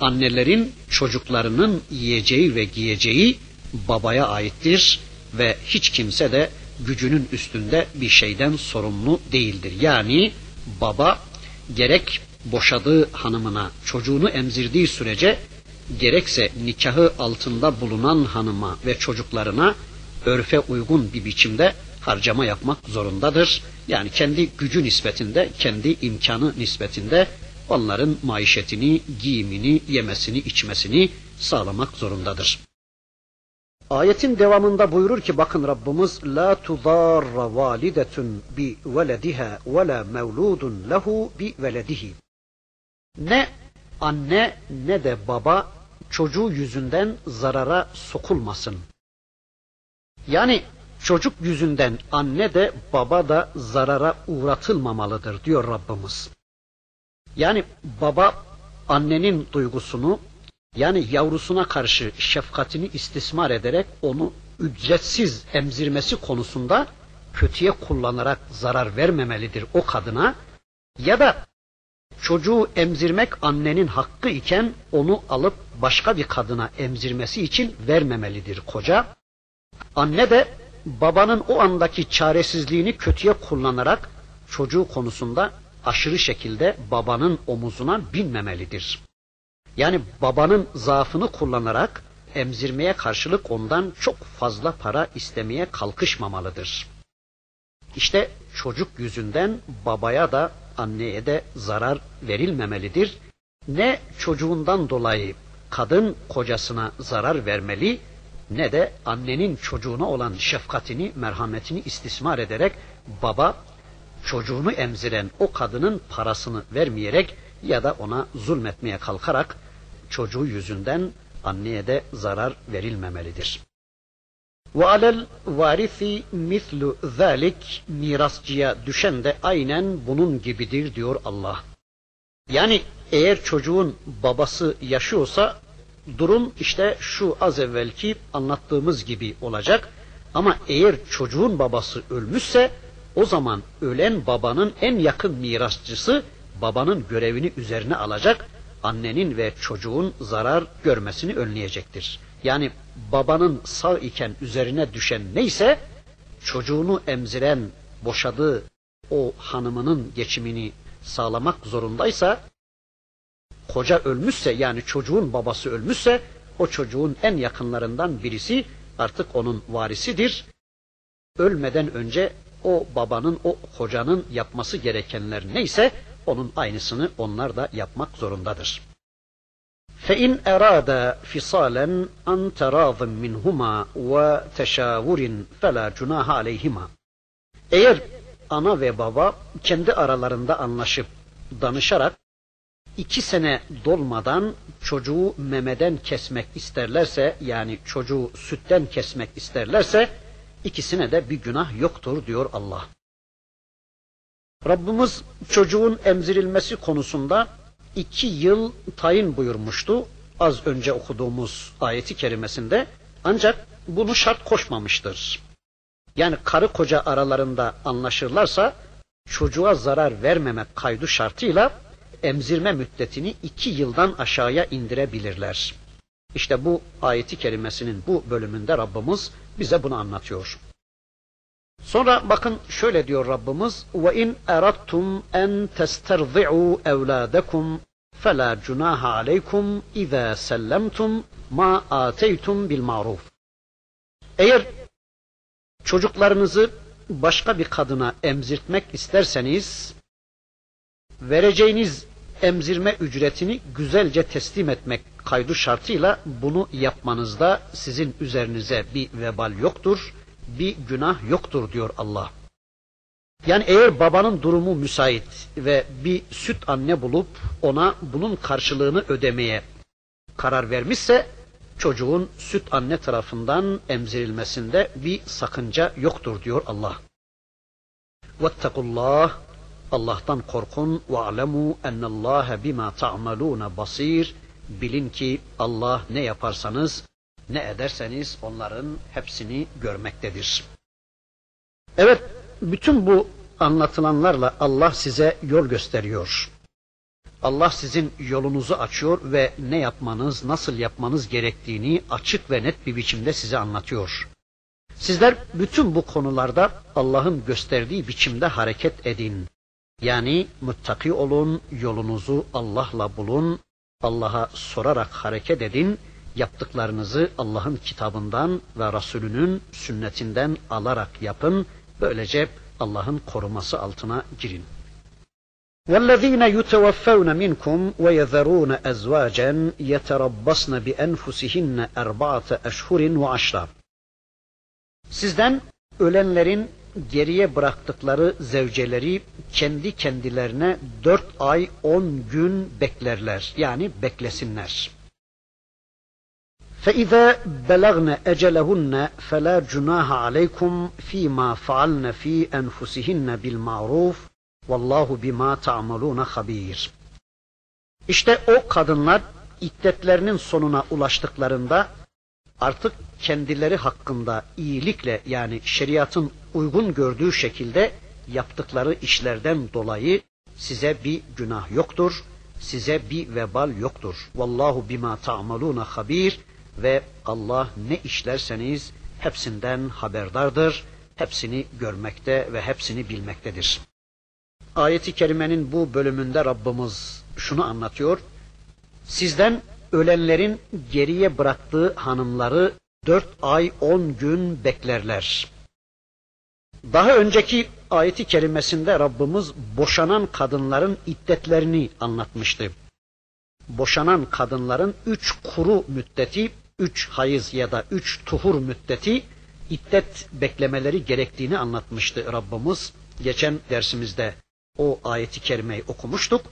annelerin çocuklarının yiyeceği ve giyeceği babaya aittir ve hiç kimse de gücünün üstünde bir şeyden sorumlu değildir. Yani baba gerek boşadığı hanımına çocuğunu emzirdiği sürece gerekse nikahı altında bulunan hanıma ve çocuklarına örfe uygun bir biçimde harcama yapmak zorundadır. Yani kendi gücü nispetinde, kendi imkanı nispetinde onların maişetini, giyimini, yemesini, içmesini sağlamak zorundadır. Ayetin devamında buyurur ki bakın Rabbimiz la tudarra validetun bi velediha ve la mevludun lehu bi veledihi. Ne anne ne de baba çocuğu yüzünden zarara sokulmasın. Yani çocuk yüzünden anne de baba da zarara uğratılmamalıdır diyor Rabbimiz. Yani baba annenin duygusunu yani yavrusuna karşı şefkatini istismar ederek onu ücretsiz emzirmesi konusunda kötüye kullanarak zarar vermemelidir o kadına ya da çocuğu emzirmek annenin hakkı iken onu alıp başka bir kadına emzirmesi için vermemelidir koca. Anne de babanın o andaki çaresizliğini kötüye kullanarak çocuğu konusunda aşırı şekilde babanın omuzuna binmemelidir. Yani babanın zaafını kullanarak emzirmeye karşılık ondan çok fazla para istemeye kalkışmamalıdır. İşte çocuk yüzünden babaya da anneye de zarar verilmemelidir. Ne çocuğundan dolayı kadın kocasına zarar vermeli ne de annenin çocuğuna olan şefkatini, merhametini istismar ederek baba çocuğunu emziren o kadının parasını vermeyerek ya da ona zulmetmeye kalkarak çocuğu yüzünden anneye de zarar verilmemelidir. Ve alel varifi mislu zalik mirasçıya düşen de aynen bunun gibidir diyor Allah. Yani eğer çocuğun babası yaşıyorsa durum işte şu az evvelki anlattığımız gibi olacak. Ama eğer çocuğun babası ölmüşse o zaman ölen babanın en yakın mirasçısı babanın görevini üzerine alacak, annenin ve çocuğun zarar görmesini önleyecektir. Yani babanın sağ iken üzerine düşen neyse çocuğunu emziren, boşadığı o hanımının geçimini sağlamak zorundaysa koca ölmüşse yani çocuğun babası ölmüşse o çocuğun en yakınlarından birisi artık onun varisidir. Ölmeden önce o babanın, o kocanın yapması gerekenler neyse onun aynısını onlar da yapmak zorundadır. فَاِنْ اَرَادَ فِصَالًا اَنْ تَرَاضٍ مِنْهُمَا وَتَشَاوُرٍ فَلَا جُنَاهَ عَلَيْهِمَا Eğer ana ve baba kendi aralarında anlaşıp danışarak iki sene dolmadan çocuğu memeden kesmek isterlerse yani çocuğu sütten kesmek isterlerse ikisine de bir günah yoktur diyor Allah. Rabbimiz çocuğun emzirilmesi konusunda iki yıl tayin buyurmuştu az önce okuduğumuz ayeti kerimesinde ancak bunu şart koşmamıştır. Yani karı koca aralarında anlaşırlarsa çocuğa zarar vermemek kaydı şartıyla emzirme müddetini iki yıldan aşağıya indirebilirler. İşte bu ayeti kerimesinin bu bölümünde Rabbimiz bize bunu anlatıyor. Sonra bakın şöyle diyor Rabbimiz ve in eradtum en testerzi'u evladakum fela cunaha aleykum iza sellemtum ma ateytum bil maruf. Eğer çocuklarınızı başka bir kadına emzirtmek isterseniz vereceğiniz emzirme ücretini güzelce teslim etmek kaydı şartıyla bunu yapmanızda sizin üzerinize bir vebal yoktur, bir günah yoktur diyor Allah. Yani eğer babanın durumu müsait ve bir süt anne bulup ona bunun karşılığını ödemeye karar vermişse çocuğun süt anne tarafından emzirilmesinde bir sakınca yoktur diyor Allah. Vettakullah Allah'tan korkun ve alemu ennallâhe bima ta'malûne basir. Bilin ki Allah ne yaparsanız, ne ederseniz onların hepsini görmektedir. Evet, bütün bu anlatılanlarla Allah size yol gösteriyor. Allah sizin yolunuzu açıyor ve ne yapmanız, nasıl yapmanız gerektiğini açık ve net bir biçimde size anlatıyor. Sizler bütün bu konularda Allah'ın gösterdiği biçimde hareket edin. Yani muttaki olun, yolunuzu Allah'la bulun, Allah'a sorarak hareket edin, yaptıklarınızı Allah'ın kitabından ve Resulünün sünnetinden alarak yapın, böylece Allah'ın koruması altına girin. والذين يتوفون منكم ويذرون أزواجا يتربصن بأنفسهن أربعة أشهر وعشرة Sizden ölenlerin geriye bıraktıkları zevceleri kendi kendilerine dört ay on gün beklerler. Yani beklesinler. فَإِذَا بَلَغْنَ أَجَلَهُنَّ فَلَا جُنَاهَ عَلَيْكُمْ فِي مَا فَعَلْنَ فِي أَنفُسِهِنَّ بِالْمَعْرُوفِ وَاللّٰهُ بِمَا تَعْمَلُونَ خَب۪يرٌ İşte o kadınlar iddetlerinin sonuna ulaştıklarında artık kendileri hakkında iyilikle yani şeriatın uygun gördüğü şekilde yaptıkları işlerden dolayı size bir günah yoktur, size bir vebal yoktur. Vallahu bima ta'maluna habir ve Allah ne işlerseniz hepsinden haberdardır, hepsini görmekte ve hepsini bilmektedir. Ayeti kerimenin bu bölümünde Rabbimiz şunu anlatıyor. Sizden ölenlerin geriye bıraktığı hanımları dört ay on gün beklerler. Daha önceki ayeti kerimesinde Rabbimiz boşanan kadınların iddetlerini anlatmıştı. Boşanan kadınların üç kuru müddeti, üç hayız ya da üç tuhur müddeti iddet beklemeleri gerektiğini anlatmıştı Rabbimiz. Geçen dersimizde o ayeti kerimeyi okumuştuk.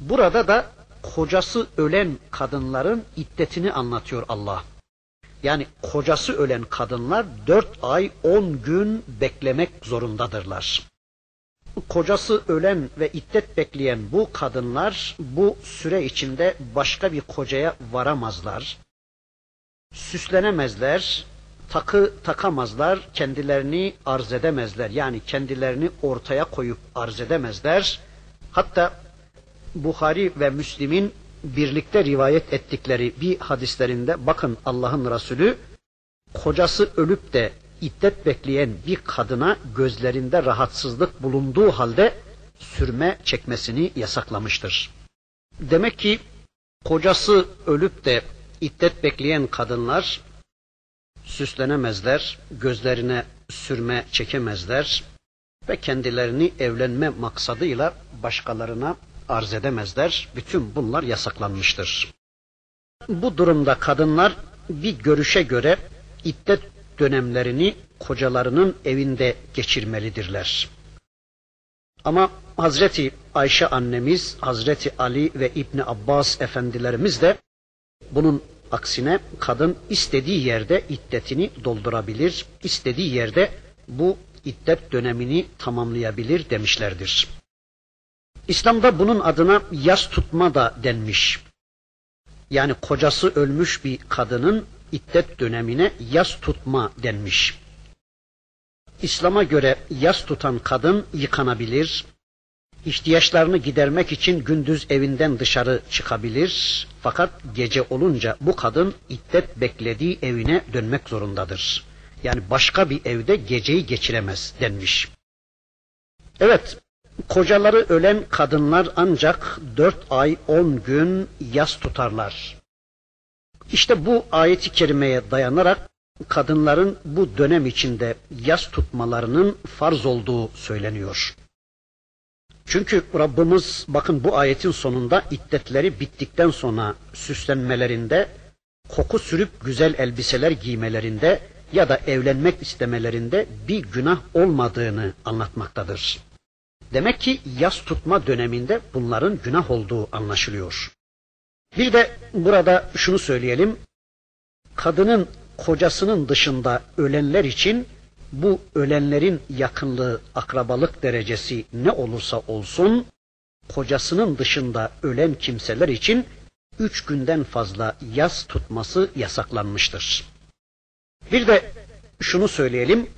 Burada da kocası ölen kadınların iddetini anlatıyor Allah. Yani kocası ölen kadınlar dört ay on gün beklemek zorundadırlar. Kocası ölen ve iddet bekleyen bu kadınlar bu süre içinde başka bir kocaya varamazlar. Süslenemezler, takı takamazlar, kendilerini arz edemezler. Yani kendilerini ortaya koyup arz edemezler. Hatta Bukhari ve Müslim'in birlikte rivayet ettikleri bir hadislerinde bakın Allah'ın Resulü kocası ölüp de iddet bekleyen bir kadına gözlerinde rahatsızlık bulunduğu halde sürme çekmesini yasaklamıştır. Demek ki kocası ölüp de iddet bekleyen kadınlar süslenemezler, gözlerine sürme çekemezler ve kendilerini evlenme maksadıyla başkalarına arz edemezler. Bütün bunlar yasaklanmıştır. Bu durumda kadınlar bir görüşe göre iddet dönemlerini kocalarının evinde geçirmelidirler. Ama Hazreti Ayşe annemiz, Hazreti Ali ve İbni Abbas efendilerimiz de bunun aksine kadın istediği yerde iddetini doldurabilir, istediği yerde bu iddet dönemini tamamlayabilir demişlerdir. İslam'da bunun adına yas tutma da denmiş. Yani kocası ölmüş bir kadının iddet dönemine yas tutma denmiş. İslam'a göre yas tutan kadın yıkanabilir, ihtiyaçlarını gidermek için gündüz evinden dışarı çıkabilir. Fakat gece olunca bu kadın iddet beklediği evine dönmek zorundadır. Yani başka bir evde geceyi geçiremez denmiş. Evet, kocaları ölen kadınlar ancak dört ay on gün yas tutarlar. İşte bu ayeti kerimeye dayanarak kadınların bu dönem içinde yas tutmalarının farz olduğu söyleniyor. Çünkü Rabbimiz bakın bu ayetin sonunda iddetleri bittikten sonra süslenmelerinde, koku sürüp güzel elbiseler giymelerinde ya da evlenmek istemelerinde bir günah olmadığını anlatmaktadır. Demek ki yas tutma döneminde bunların günah olduğu anlaşılıyor. Bir de burada şunu söyleyelim. Kadının kocasının dışında ölenler için bu ölenlerin yakınlığı, akrabalık derecesi ne olursa olsun, kocasının dışında ölen kimseler için üç günden fazla yas tutması yasaklanmıştır. Bir de şunu söyleyelim,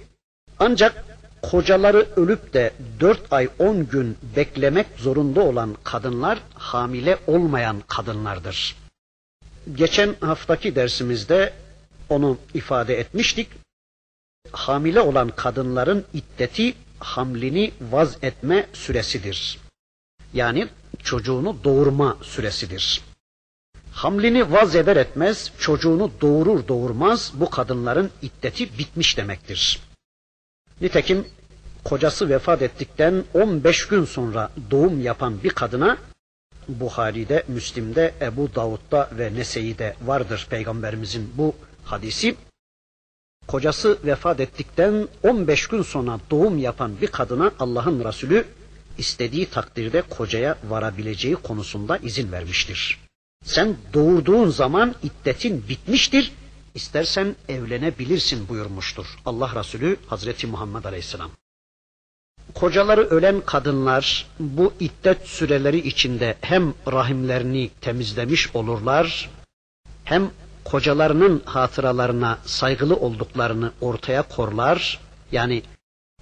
ancak kocaları ölüp de dört ay on gün beklemek zorunda olan kadınlar hamile olmayan kadınlardır. Geçen haftaki dersimizde onu ifade etmiştik hamile olan kadınların iddeti hamlini vaz etme süresidir. Yani çocuğunu doğurma süresidir. Hamlini vaz eder etmez çocuğunu doğurur doğurmaz bu kadınların iddeti bitmiş demektir. Nitekim kocası vefat ettikten 15 gün sonra doğum yapan bir kadına Buhari'de, Müslim'de, Ebu Davud'da ve Nese'yi'de vardır peygamberimizin bu hadisi kocası vefat ettikten 15 gün sonra doğum yapan bir kadına Allah'ın Resulü istediği takdirde kocaya varabileceği konusunda izin vermiştir. Sen doğurduğun zaman iddetin bitmiştir, istersen evlenebilirsin buyurmuştur Allah Resulü Hazreti Muhammed Aleyhisselam. Kocaları ölen kadınlar bu iddet süreleri içinde hem rahimlerini temizlemiş olurlar, hem kocalarının hatıralarına saygılı olduklarını ortaya korlar. Yani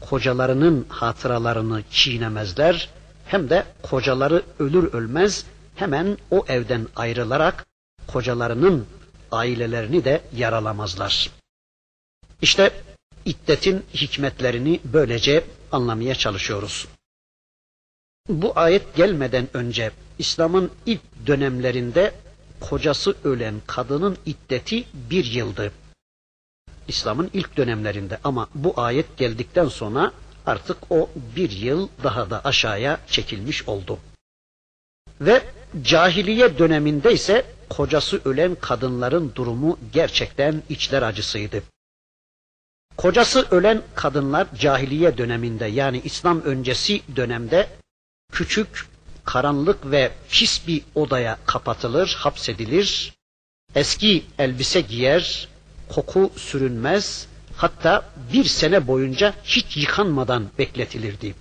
kocalarının hatıralarını çiğnemezler. Hem de kocaları ölür ölmez hemen o evden ayrılarak kocalarının ailelerini de yaralamazlar. İşte iddetin hikmetlerini böylece anlamaya çalışıyoruz. Bu ayet gelmeden önce İslam'ın ilk dönemlerinde kocası ölen kadının iddeti bir yıldı. İslam'ın ilk dönemlerinde ama bu ayet geldikten sonra artık o bir yıl daha da aşağıya çekilmiş oldu. Ve cahiliye döneminde ise kocası ölen kadınların durumu gerçekten içler acısıydı. Kocası ölen kadınlar cahiliye döneminde yani İslam öncesi dönemde küçük karanlık ve pis bir odaya kapatılır, hapsedilir. Eski elbise giyer, koku sürünmez, hatta bir sene boyunca hiç yıkanmadan bekletilirdi.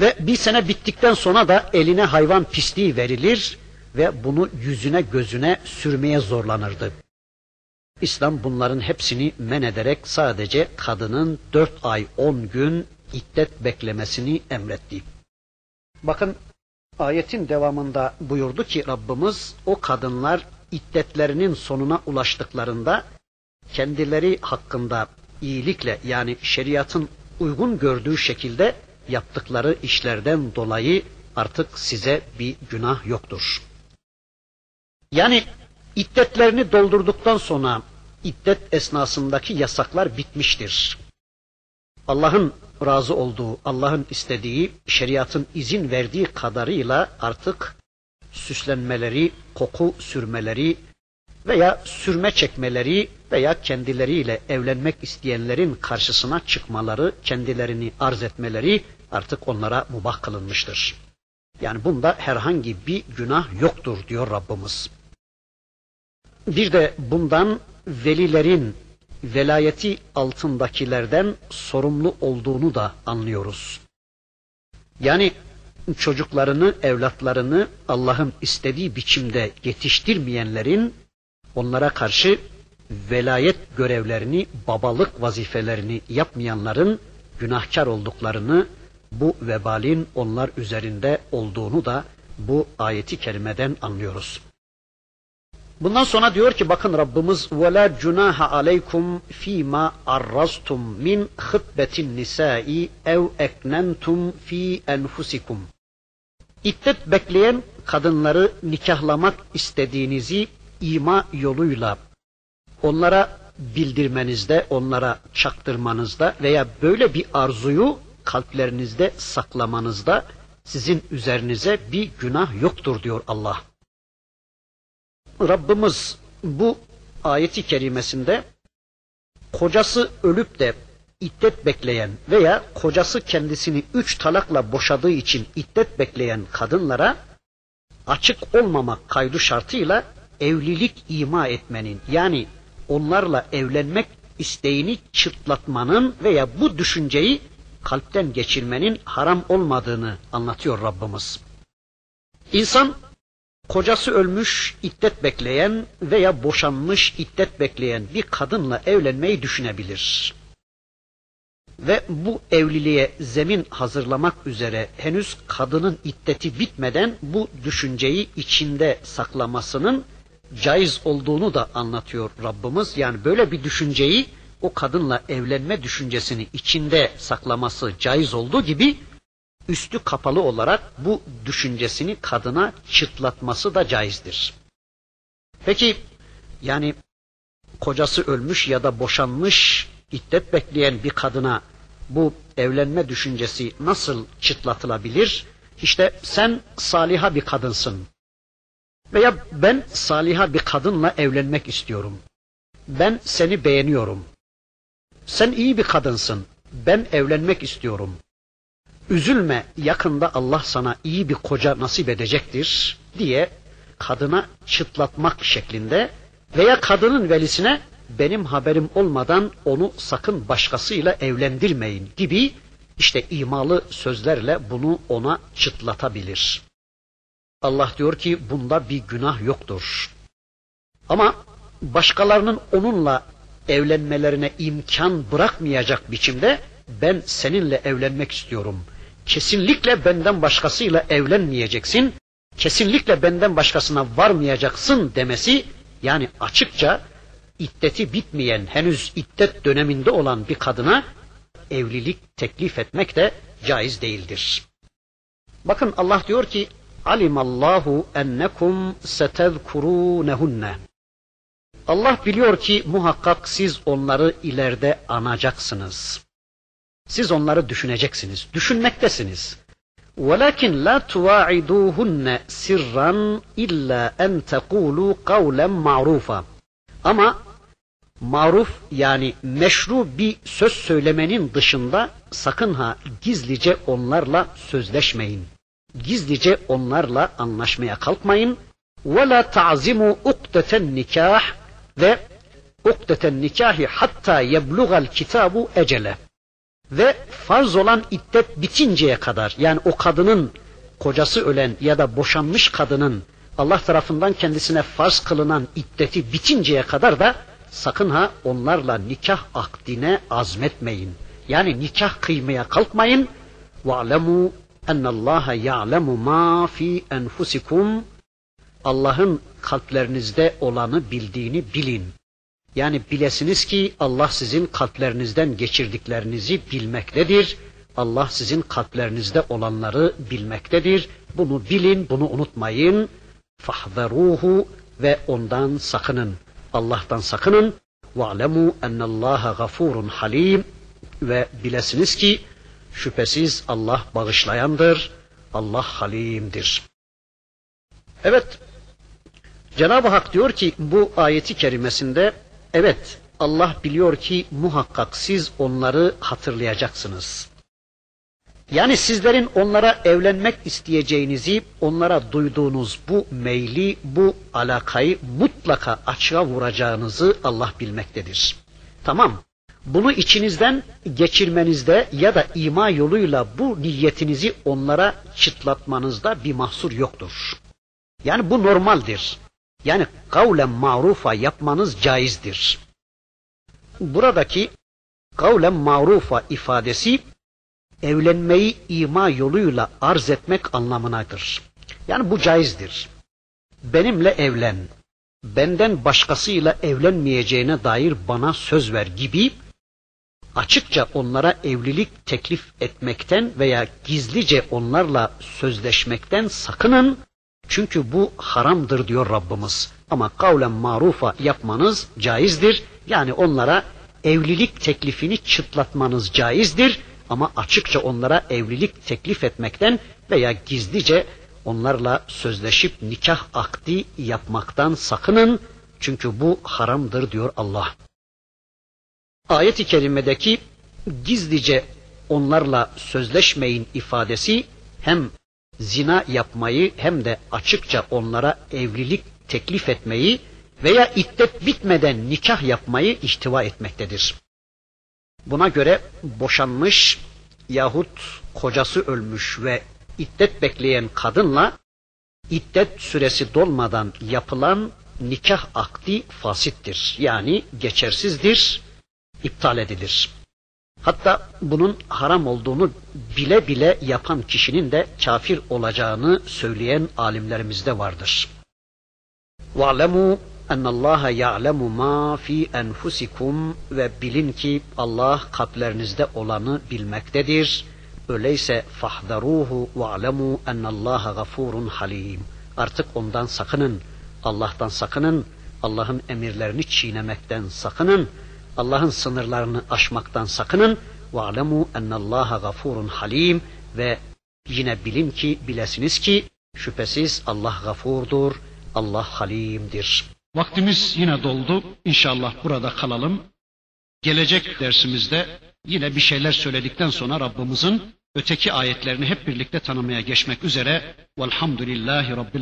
Ve bir sene bittikten sonra da eline hayvan pisliği verilir ve bunu yüzüne gözüne sürmeye zorlanırdı. İslam bunların hepsini men ederek sadece kadının dört ay on gün iddet beklemesini emretti. Bakın ayetin devamında buyurdu ki Rabbimiz o kadınlar iddetlerinin sonuna ulaştıklarında kendileri hakkında iyilikle yani şeriatın uygun gördüğü şekilde yaptıkları işlerden dolayı artık size bir günah yoktur. Yani iddetlerini doldurduktan sonra iddet esnasındaki yasaklar bitmiştir. Allah'ın razı olduğu, Allah'ın istediği, şeriatın izin verdiği kadarıyla artık süslenmeleri, koku sürmeleri veya sürme çekmeleri veya kendileriyle evlenmek isteyenlerin karşısına çıkmaları, kendilerini arz etmeleri artık onlara mubah kılınmıştır. Yani bunda herhangi bir günah yoktur diyor Rabbimiz. Bir de bundan velilerin velayeti altındakilerden sorumlu olduğunu da anlıyoruz. Yani çocuklarını, evlatlarını Allah'ın istediği biçimde yetiştirmeyenlerin onlara karşı velayet görevlerini, babalık vazifelerini yapmayanların günahkar olduklarını bu vebalin onlar üzerinde olduğunu da bu ayeti kerimeden anlıyoruz. Bundan sonra diyor ki bakın Rabbimiz وَلَا جُنَاهَ عَلَيْكُمْ ف۪ي مَا min مِنْ nisai ev eknentum fi enfusikum. İddet bekleyen kadınları nikahlamak istediğinizi ima yoluyla onlara bildirmenizde, onlara çaktırmanızda veya böyle bir arzuyu kalplerinizde saklamanızda sizin üzerinize bir günah yoktur diyor Allah. Rabbimiz bu ayeti kerimesinde kocası ölüp de iddet bekleyen veya kocası kendisini üç talakla boşadığı için iddet bekleyen kadınlara açık olmamak kaydı şartıyla evlilik ima etmenin yani onlarla evlenmek isteğini çıtlatmanın veya bu düşünceyi kalpten geçirmenin haram olmadığını anlatıyor Rabbimiz. İnsan kocası ölmüş, iddet bekleyen veya boşanmış, iddet bekleyen bir kadınla evlenmeyi düşünebilir. Ve bu evliliğe zemin hazırlamak üzere henüz kadının iddeti bitmeden bu düşünceyi içinde saklamasının caiz olduğunu da anlatıyor Rabbimiz. Yani böyle bir düşünceyi o kadınla evlenme düşüncesini içinde saklaması caiz olduğu gibi üstü kapalı olarak bu düşüncesini kadına çıtlatması da caizdir. Peki yani kocası ölmüş ya da boşanmış iddet bekleyen bir kadına bu evlenme düşüncesi nasıl çıtlatılabilir? İşte sen saliha bir kadınsın. Veya ben saliha bir kadınla evlenmek istiyorum. Ben seni beğeniyorum. Sen iyi bir kadınsın. Ben evlenmek istiyorum. Üzülme yakında Allah sana iyi bir koca nasip edecektir diye kadına çıtlatmak şeklinde veya kadının velisine benim haberim olmadan onu sakın başkasıyla evlendirmeyin gibi işte imalı sözlerle bunu ona çıtlatabilir. Allah diyor ki bunda bir günah yoktur. Ama başkalarının onunla evlenmelerine imkan bırakmayacak biçimde ben seninle evlenmek istiyorum. Kesinlikle benden başkasıyla evlenmeyeceksin. Kesinlikle benden başkasına varmayacaksın demesi yani açıkça iddeti bitmeyen henüz iddet döneminde olan bir kadına evlilik teklif etmek de caiz değildir. Bakın Allah diyor ki alimallahu ennekum setezkurunehunne. Allah biliyor ki muhakkak siz onları ileride anacaksınız. Siz onları düşüneceksiniz, düşünmektesiniz. وَلَكِنْ لَا تُوَاعِدُوهُنَّ سِرًّا اِلَّا اَنْ تَقُولُوا قَوْلًا مَعْرُوفًا Ama maruf yani meşru bir söz söylemenin dışında sakın ha gizlice onlarla sözleşmeyin gizlice onlarla anlaşmaya kalkmayın. وَلَا تَعْزِمُوا اُقْدَةَ النِّكَاحِ ve ukdeten nikahi hatta yeblugal kitabu ecele ve farz olan iddet bitinceye kadar yani o kadının kocası ölen ya da boşanmış kadının Allah tarafından kendisine farz kılınan iddeti bitinceye kadar da sakın ha onlarla nikah akdine azmetmeyin. Yani nikah kıymaya kalkmayın. وَعْلَمُوا ennallaha ya'lemu ma fi enfusikum Allah'ın kalplerinizde olanı bildiğini bilin. Yani bilesiniz ki Allah sizin kalplerinizden geçirdiklerinizi bilmektedir. Allah sizin kalplerinizde olanları bilmektedir. Bunu bilin, bunu unutmayın. Fahveruhu ve ondan sakının. Allah'tan sakının. Ve'lemu ennallaha gafurun halim. Ve bilesiniz ki şüphesiz Allah bağışlayandır. Allah halimdir. Evet, Cenab-ı Hak diyor ki bu ayeti kerimesinde evet Allah biliyor ki muhakkak siz onları hatırlayacaksınız. Yani sizlerin onlara evlenmek isteyeceğinizi, onlara duyduğunuz bu meyli, bu alakayı mutlaka açığa vuracağınızı Allah bilmektedir. Tamam, bunu içinizden geçirmenizde ya da ima yoluyla bu niyetinizi onlara çıtlatmanızda bir mahsur yoktur. Yani bu normaldir. Yani kavlen marufa yapmanız caizdir. Buradaki kavlen marufa ifadesi evlenmeyi ima yoluyla arz etmek anlamınadır. Yani bu caizdir. Benimle evlen, benden başkasıyla evlenmeyeceğine dair bana söz ver gibi açıkça onlara evlilik teklif etmekten veya gizlice onlarla sözleşmekten sakının. Çünkü bu haramdır diyor Rabbimiz. Ama kavlen marufa yapmanız caizdir. Yani onlara evlilik teklifini çıtlatmanız caizdir. Ama açıkça onlara evlilik teklif etmekten veya gizlice onlarla sözleşip nikah akdi yapmaktan sakının. Çünkü bu haramdır diyor Allah. Ayet-i kerimedeki gizlice onlarla sözleşmeyin ifadesi hem zina yapmayı hem de açıkça onlara evlilik teklif etmeyi veya iddet bitmeden nikah yapmayı ihtiva etmektedir. Buna göre boşanmış yahut kocası ölmüş ve iddet bekleyen kadınla iddet süresi dolmadan yapılan nikah akdi fasittir. Yani geçersizdir, iptal edilir. Hatta bunun haram olduğunu bile bile yapan kişinin de kafir olacağını söyleyen alimlerimiz de vardır. وَعْلَمُوا اَنَّ اللّٰهَ يَعْلَمُ مَا ف۪ي اَنْفُسِكُمْ Ve bilin ki Allah kalplerinizde olanı bilmektedir. Öyleyse fahdaruhu وَعْلَمُوا اَنَّ اللّٰهَ غَفُورٌ halim. Artık ondan sakının, Allah'tan sakının, Allah'ın emirlerini çiğnemekten sakının, Allah'ın sınırlarını aşmaktan sakının. وَعْلَمُوا اَنَّ اللّٰهَ غَفُورٌ halim Ve yine bilin ki, bilesiniz ki, şüphesiz Allah gafurdur, Allah halimdir. Vaktimiz yine doldu. İnşallah burada kalalım. Gelecek dersimizde yine bir şeyler söyledikten sonra Rabbimizin öteki ayetlerini hep birlikte tanımaya geçmek üzere. Velhamdülillahi Rabbil